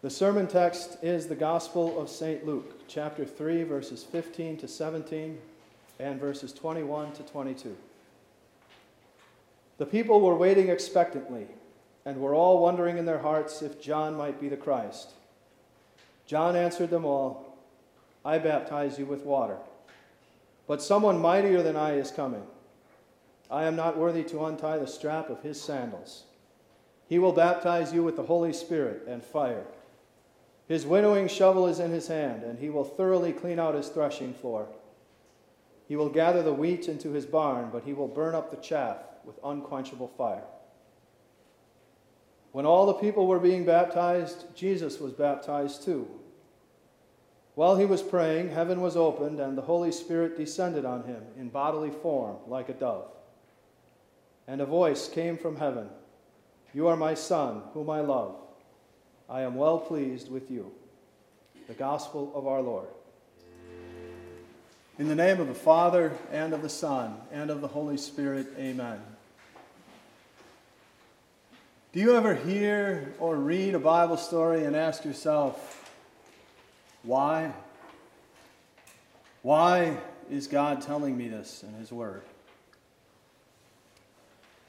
The sermon text is the Gospel of St. Luke, chapter 3, verses 15 to 17, and verses 21 to 22. The people were waiting expectantly, and were all wondering in their hearts if John might be the Christ. John answered them all I baptize you with water, but someone mightier than I is coming. I am not worthy to untie the strap of his sandals. He will baptize you with the Holy Spirit and fire. His winnowing shovel is in his hand, and he will thoroughly clean out his threshing floor. He will gather the wheat into his barn, but he will burn up the chaff with unquenchable fire. When all the people were being baptized, Jesus was baptized too. While he was praying, heaven was opened, and the Holy Spirit descended on him in bodily form like a dove. And a voice came from heaven You are my Son, whom I love. I am well pleased with you. The Gospel of our Lord. In the name of the Father, and of the Son, and of the Holy Spirit, amen. Do you ever hear or read a Bible story and ask yourself, why? Why is God telling me this in His Word?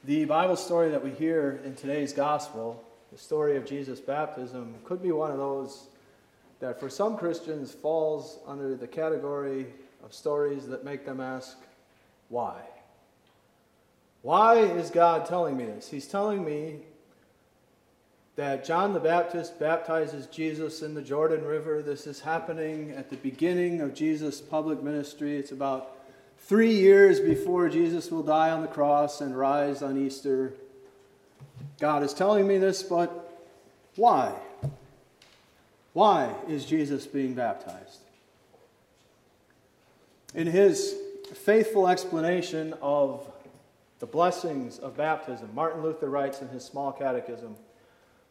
The Bible story that we hear in today's Gospel the story of Jesus' baptism could be one of those that for some Christians falls under the category of stories that make them ask, why? Why is God telling me this? He's telling me that John the Baptist baptizes Jesus in the Jordan River. This is happening at the beginning of Jesus' public ministry. It's about three years before Jesus will die on the cross and rise on Easter. God is telling me this, but why? Why is Jesus being baptized? In his faithful explanation of the blessings of baptism, Martin Luther writes in his small catechism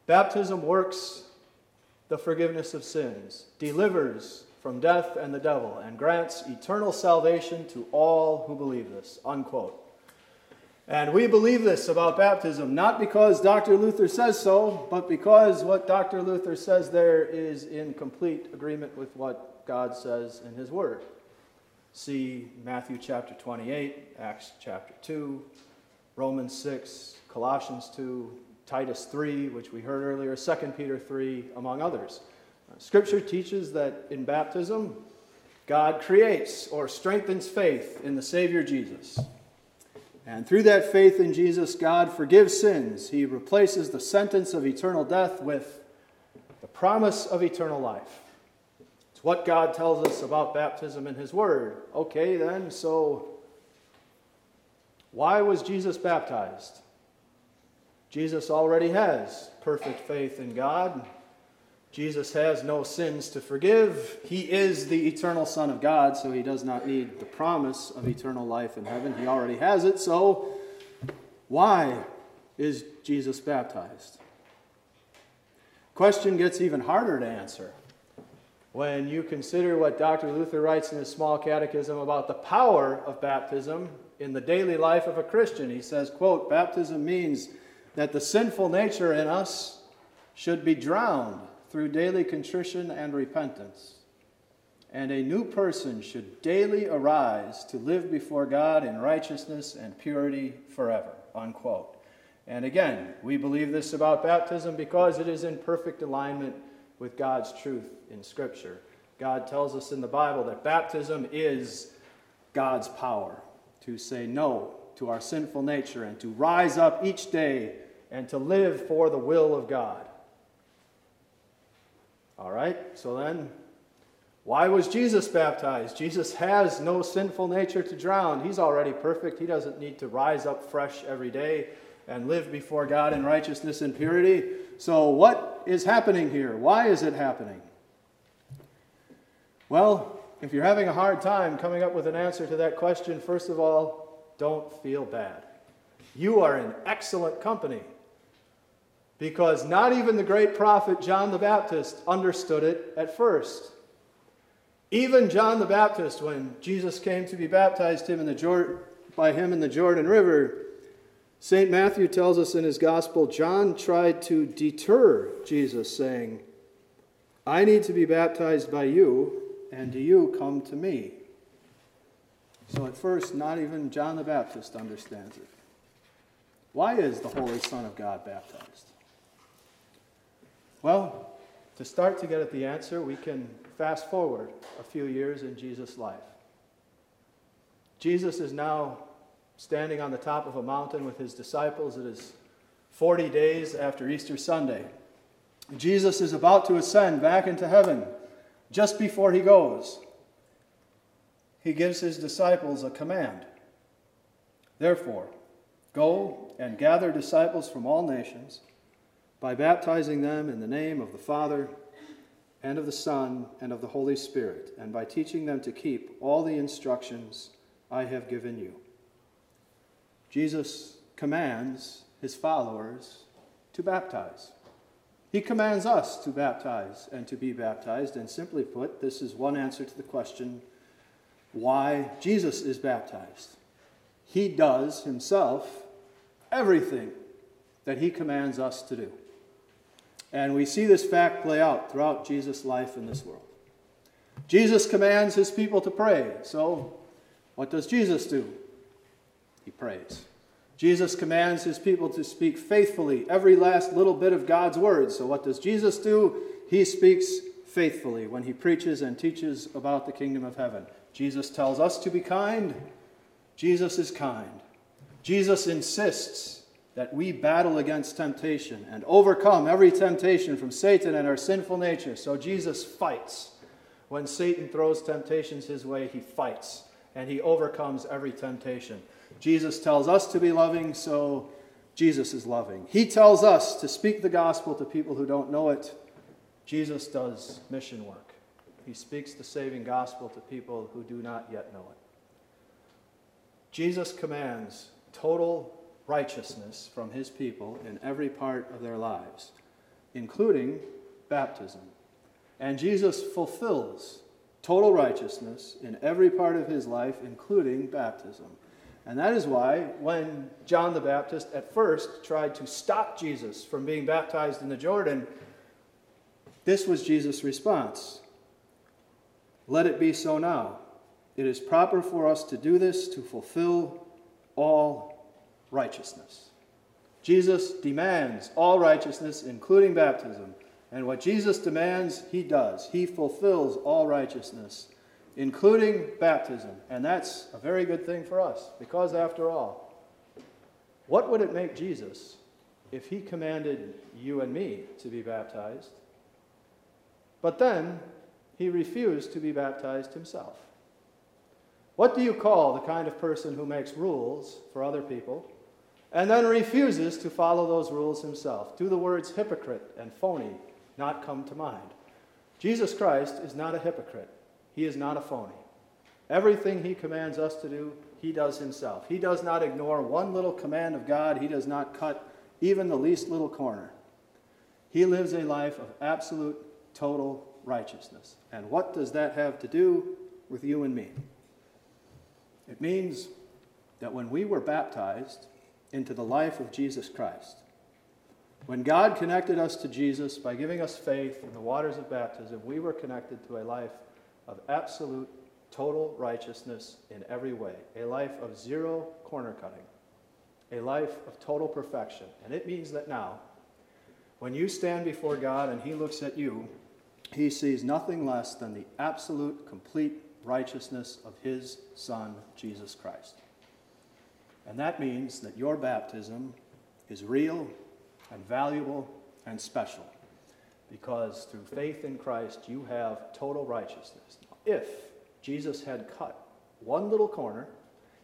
Baptism works the forgiveness of sins, delivers from death and the devil, and grants eternal salvation to all who believe this. Unquote. And we believe this about baptism, not because Dr. Luther says so, but because what Dr. Luther says there is in complete agreement with what God says in His Word. See Matthew chapter 28, Acts chapter 2, Romans 6, Colossians 2, Titus 3, which we heard earlier, 2 Peter 3, among others. Scripture teaches that in baptism, God creates or strengthens faith in the Savior Jesus. And through that faith in Jesus, God forgives sins. He replaces the sentence of eternal death with the promise of eternal life. It's what God tells us about baptism in His Word. Okay, then, so why was Jesus baptized? Jesus already has perfect faith in God. Jesus has no sins to forgive. He is the eternal Son of God, so he does not need the promise of eternal life in heaven. He already has it. So, why is Jesus baptized? Question gets even harder to answer when you consider what Dr. Luther writes in his small catechism about the power of baptism in the daily life of a Christian. He says, quote, baptism means that the sinful nature in us should be drowned through daily contrition and repentance. And a new person should daily arise to live before God in righteousness and purity forever. Unquote. And again, we believe this about baptism because it is in perfect alignment with God's truth in Scripture. God tells us in the Bible that baptism is God's power to say no to our sinful nature and to rise up each day and to live for the will of God. All right, so then, why was Jesus baptized? Jesus has no sinful nature to drown. He's already perfect. He doesn't need to rise up fresh every day and live before God in righteousness and purity. So, what is happening here? Why is it happening? Well, if you're having a hard time coming up with an answer to that question, first of all, don't feel bad. You are in excellent company because not even the great prophet John the Baptist understood it at first. Even John the Baptist, when Jesus came to be baptized him in the Jordan, by him in the Jordan River, St. Matthew tells us in his gospel, John tried to deter Jesus, saying, I need to be baptized by you, and do you come to me? So at first, not even John the Baptist understands it. Why is the Holy Son of God baptized? Well, to start to get at the answer, we can fast forward a few years in Jesus' life. Jesus is now standing on the top of a mountain with his disciples. It is 40 days after Easter Sunday. Jesus is about to ascend back into heaven. Just before he goes, he gives his disciples a command. Therefore, go and gather disciples from all nations by baptizing them in the name of the Father and of the Son and of the Holy Spirit, and by teaching them to keep all the instructions I have given you. Jesus commands his followers to baptize. He commands us to baptize and to be baptized, and simply put, this is one answer to the question why Jesus is baptized. He does himself everything that he commands us to do. And we see this fact play out throughout Jesus' life in this world. Jesus commands his people to pray. So, what does Jesus do? He prays. Jesus commands his people to speak faithfully every last little bit of God's word. So, what does Jesus do? He speaks faithfully when he preaches and teaches about the kingdom of heaven. Jesus tells us to be kind. Jesus is kind. Jesus insists that we battle against temptation and overcome every temptation from Satan and our sinful nature. So Jesus fights. When Satan throws temptations his way, he fights and he overcomes every temptation. Jesus tells us to be loving, so Jesus is loving. He tells us to speak the gospel to people who don't know it. Jesus does mission work. He speaks the saving gospel to people who do not yet know it. Jesus commands total righteousness from his people in every part of their lives, including baptism. And Jesus fulfills total righteousness in every part of his life, including baptism. And that is why, when John the Baptist at first tried to stop Jesus from being baptized in the Jordan, this was Jesus' response Let it be so now. It is proper for us to do this to fulfill all righteousness. Jesus demands all righteousness, including baptism. And what Jesus demands, he does. He fulfills all righteousness, including baptism. And that's a very good thing for us, because after all, what would it make Jesus if he commanded you and me to be baptized, but then he refused to be baptized himself? What do you call the kind of person who makes rules for other people and then refuses to follow those rules himself. Do the words hypocrite and phony not come to mind? Jesus Christ is not a hypocrite, he is not a phony. Everything he commands us to do, he does himself. He does not ignore one little command of God, he does not cut even the least little corner. He lives a life of absolute, total righteousness. And what does that have to do with you and me? It means that when we were baptized, into the life of Jesus Christ. When God connected us to Jesus by giving us faith in the waters of baptism, we were connected to a life of absolute, total righteousness in every way, a life of zero corner cutting, a life of total perfection. And it means that now, when you stand before God and He looks at you, He sees nothing less than the absolute, complete righteousness of His Son, Jesus Christ. And that means that your baptism is real and valuable and special because through faith in Christ you have total righteousness. If Jesus had cut one little corner,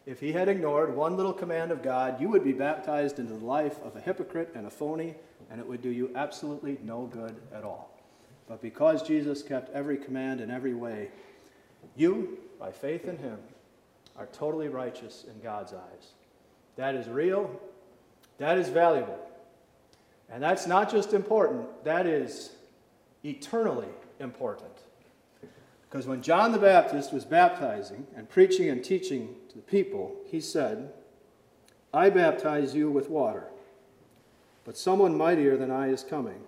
if he had ignored one little command of God, you would be baptized into the life of a hypocrite and a phony, and it would do you absolutely no good at all. But because Jesus kept every command in every way, you, by faith in him, are totally righteous in God's eyes. That is real. That is valuable. And that's not just important, that is eternally important. Because when John the Baptist was baptizing and preaching and teaching to the people, he said, I baptize you with water, but someone mightier than I is coming.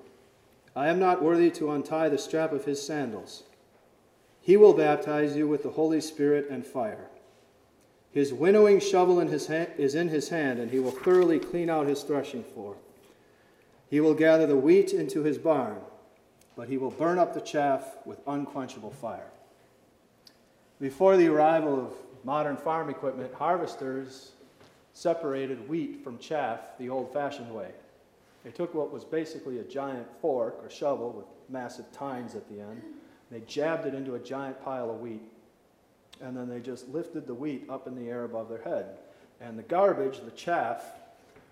I am not worthy to untie the strap of his sandals. He will baptize you with the Holy Spirit and fire. His winnowing shovel in his is in his hand, and he will thoroughly clean out his threshing floor. He will gather the wheat into his barn, but he will burn up the chaff with unquenchable fire. Before the arrival of modern farm equipment, harvesters separated wheat from chaff the old fashioned way. They took what was basically a giant fork or shovel with massive tines at the end, and they jabbed it into a giant pile of wheat, and then they just lifted the wheat up in the air above their head. And the garbage, the chaff,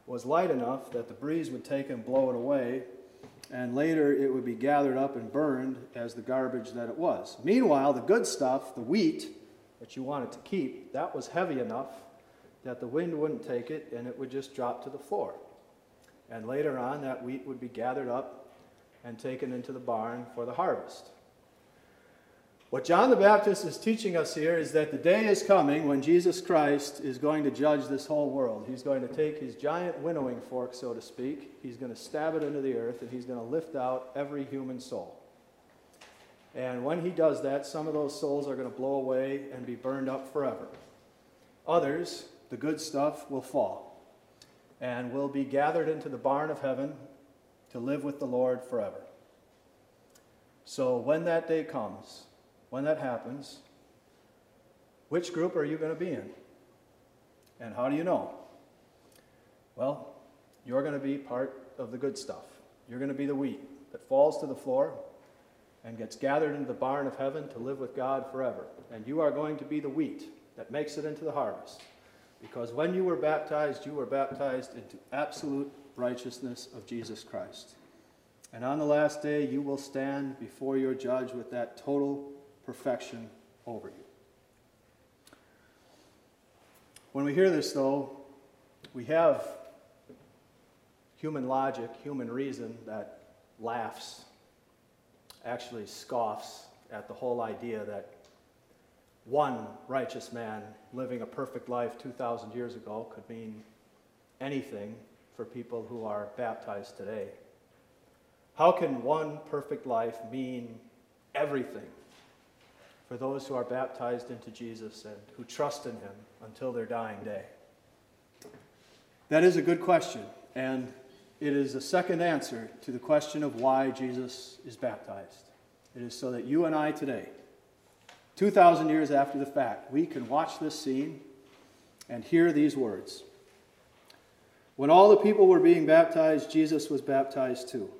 was light enough that the breeze would take and blow it away, and later it would be gathered up and burned as the garbage that it was. Meanwhile, the good stuff, the wheat that you wanted to keep, that was heavy enough that the wind wouldn't take it and it would just drop to the floor. And later on, that wheat would be gathered up and taken into the barn for the harvest. What John the Baptist is teaching us here is that the day is coming when Jesus Christ is going to judge this whole world. He's going to take his giant winnowing fork, so to speak, he's going to stab it into the earth, and he's going to lift out every human soul. And when he does that, some of those souls are going to blow away and be burned up forever. Others, the good stuff, will fall and will be gathered into the barn of heaven to live with the Lord forever. So when that day comes, when that happens, which group are you going to be in? And how do you know? Well, you're going to be part of the good stuff. You're going to be the wheat that falls to the floor and gets gathered into the barn of heaven to live with God forever. And you are going to be the wheat that makes it into the harvest. Because when you were baptized, you were baptized into absolute righteousness of Jesus Christ. And on the last day, you will stand before your judge with that total perfection over you. When we hear this, though, we have human logic, human reason that laughs, actually scoffs at the whole idea that one righteous man living a perfect life 2,000 years ago could mean anything for people who are baptized today. How can one perfect life mean everything for those who are baptized into Jesus and who trust in him until their dying day? That is a good question, and it is a second answer to the question of why Jesus is baptized. It is so that you and I today, 2,000 years after the fact, we can watch this scene and hear these words. When all the people were being baptized, Jesus was baptized too.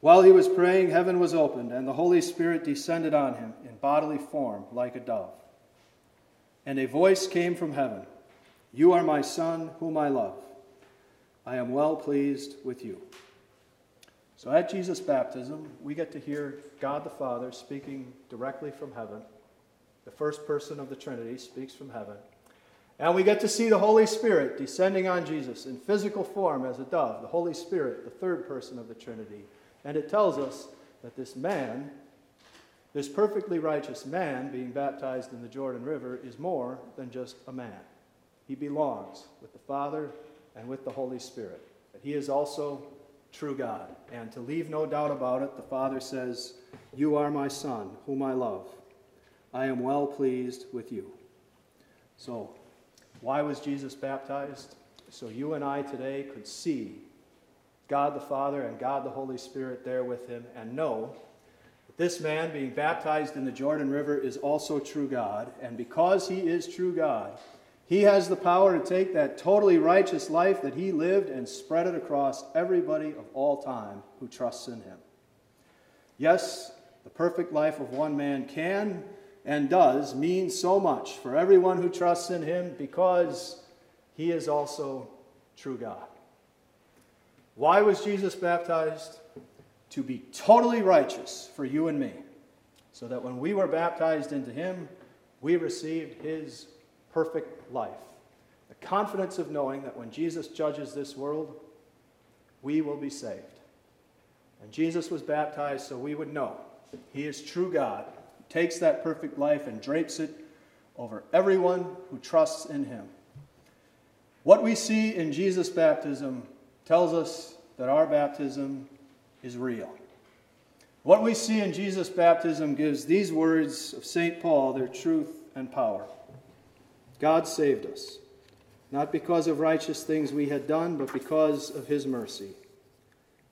While he was praying, heaven was opened, and the Holy Spirit descended on him in bodily form like a dove. And a voice came from heaven You are my Son, whom I love. I am well pleased with you. So at Jesus' baptism, we get to hear God the Father speaking directly from heaven. The first person of the Trinity speaks from heaven. And we get to see the Holy Spirit descending on Jesus in physical form as a dove, the Holy Spirit, the third person of the Trinity. And it tells us that this man, this perfectly righteous man being baptized in the Jordan River, is more than just a man. He belongs with the Father and with the Holy Spirit. That he is also true God. And to leave no doubt about it, the Father says, You are my Son, whom I love. I am well pleased with you. So, why was Jesus baptized? So you and I today could see God the Father and God the Holy Spirit there with him and know this man being baptized in the Jordan River is also true God. And because he is true God, he has the power to take that totally righteous life that he lived and spread it across everybody of all time who trusts in him. Yes, the perfect life of one man can and does mean so much for everyone who trusts in him because he is also true God. Why was Jesus baptized? To be totally righteous for you and me, so that when we were baptized into him, we received his perfect life. The confidence of knowing that when Jesus judges this world, we will be saved. And Jesus was baptized so we would know he is true God, who takes that perfect life and drapes it over everyone who trusts in him. What we see in Jesus' baptism tells us that our baptism is real. What we see in Jesus' baptism gives these words of St. Paul their truth and power. God saved us, not because of righteous things we had done, but because of his mercy.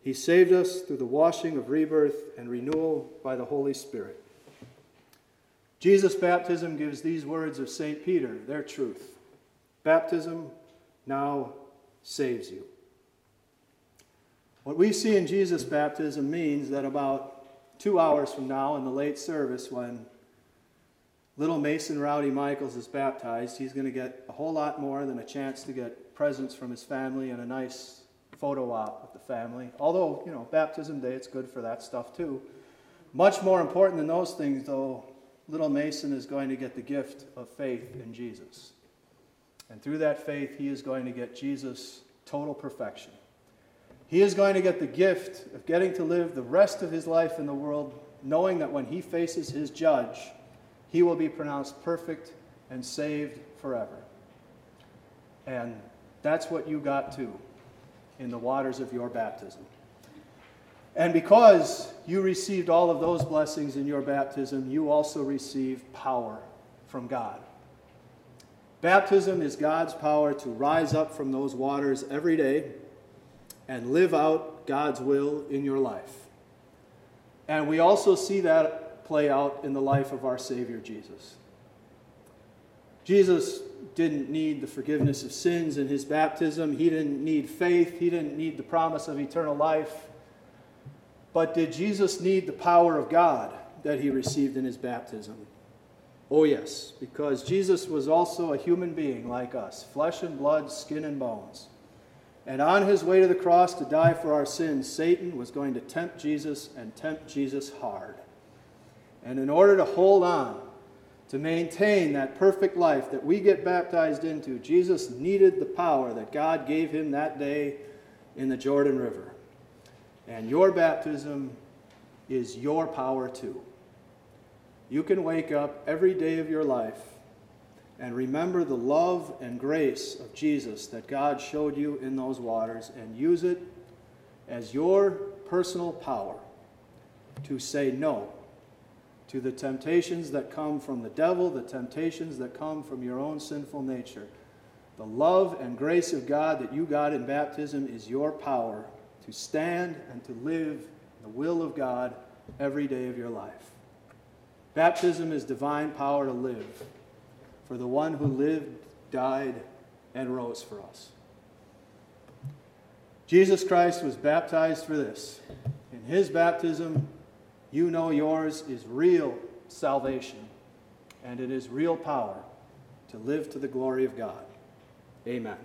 He saved us through the washing of rebirth and renewal by the Holy Spirit. Jesus' baptism gives these words of St. Peter their truth. Baptism now saves you. What we see in Jesus' baptism means that about two hours from now in the late service, when little Mason Rowdy Michaels is baptized, he's going to get a whole lot more than a chance to get presents from his family and a nice photo op with the family. Although, you know, baptism day, it's good for that stuff too. Much more important than those things, though, little Mason is going to get the gift of faith in Jesus. And through that faith, he is going to get Jesus' total perfection. He is going to get the gift of getting to live the rest of his life in the world, knowing that when he faces his judge, he will be pronounced perfect and saved forever. And that's what you got too in the waters of your baptism. And because you received all of those blessings in your baptism, you also receive power from God. Baptism is God's power to rise up from those waters every day and live out God's will in your life. And we also see that play out in the life of our Savior Jesus. Jesus didn't need the forgiveness of sins in his baptism, he didn't need faith, he didn't need the promise of eternal life. But did Jesus need the power of God that he received in his baptism? Oh, yes, because Jesus was also a human being like us flesh and blood, skin and bones. And on his way to the cross to die for our sins, Satan was going to tempt Jesus and tempt Jesus hard. And in order to hold on, to maintain that perfect life that we get baptized into, Jesus needed the power that God gave him that day in the Jordan River. And your baptism is your power too. You can wake up every day of your life and remember the love and grace of Jesus that God showed you in those waters and use it as your personal power to say no to the temptations that come from the devil, the temptations that come from your own sinful nature. The love and grace of God that you got in baptism is your power to stand and to live the will of God every day of your life. Baptism is divine power to live for the one who lived, died, and rose for us. Jesus Christ was baptized for this. In his baptism, you know yours is real salvation, and it is real power to live to the glory of God. Amen.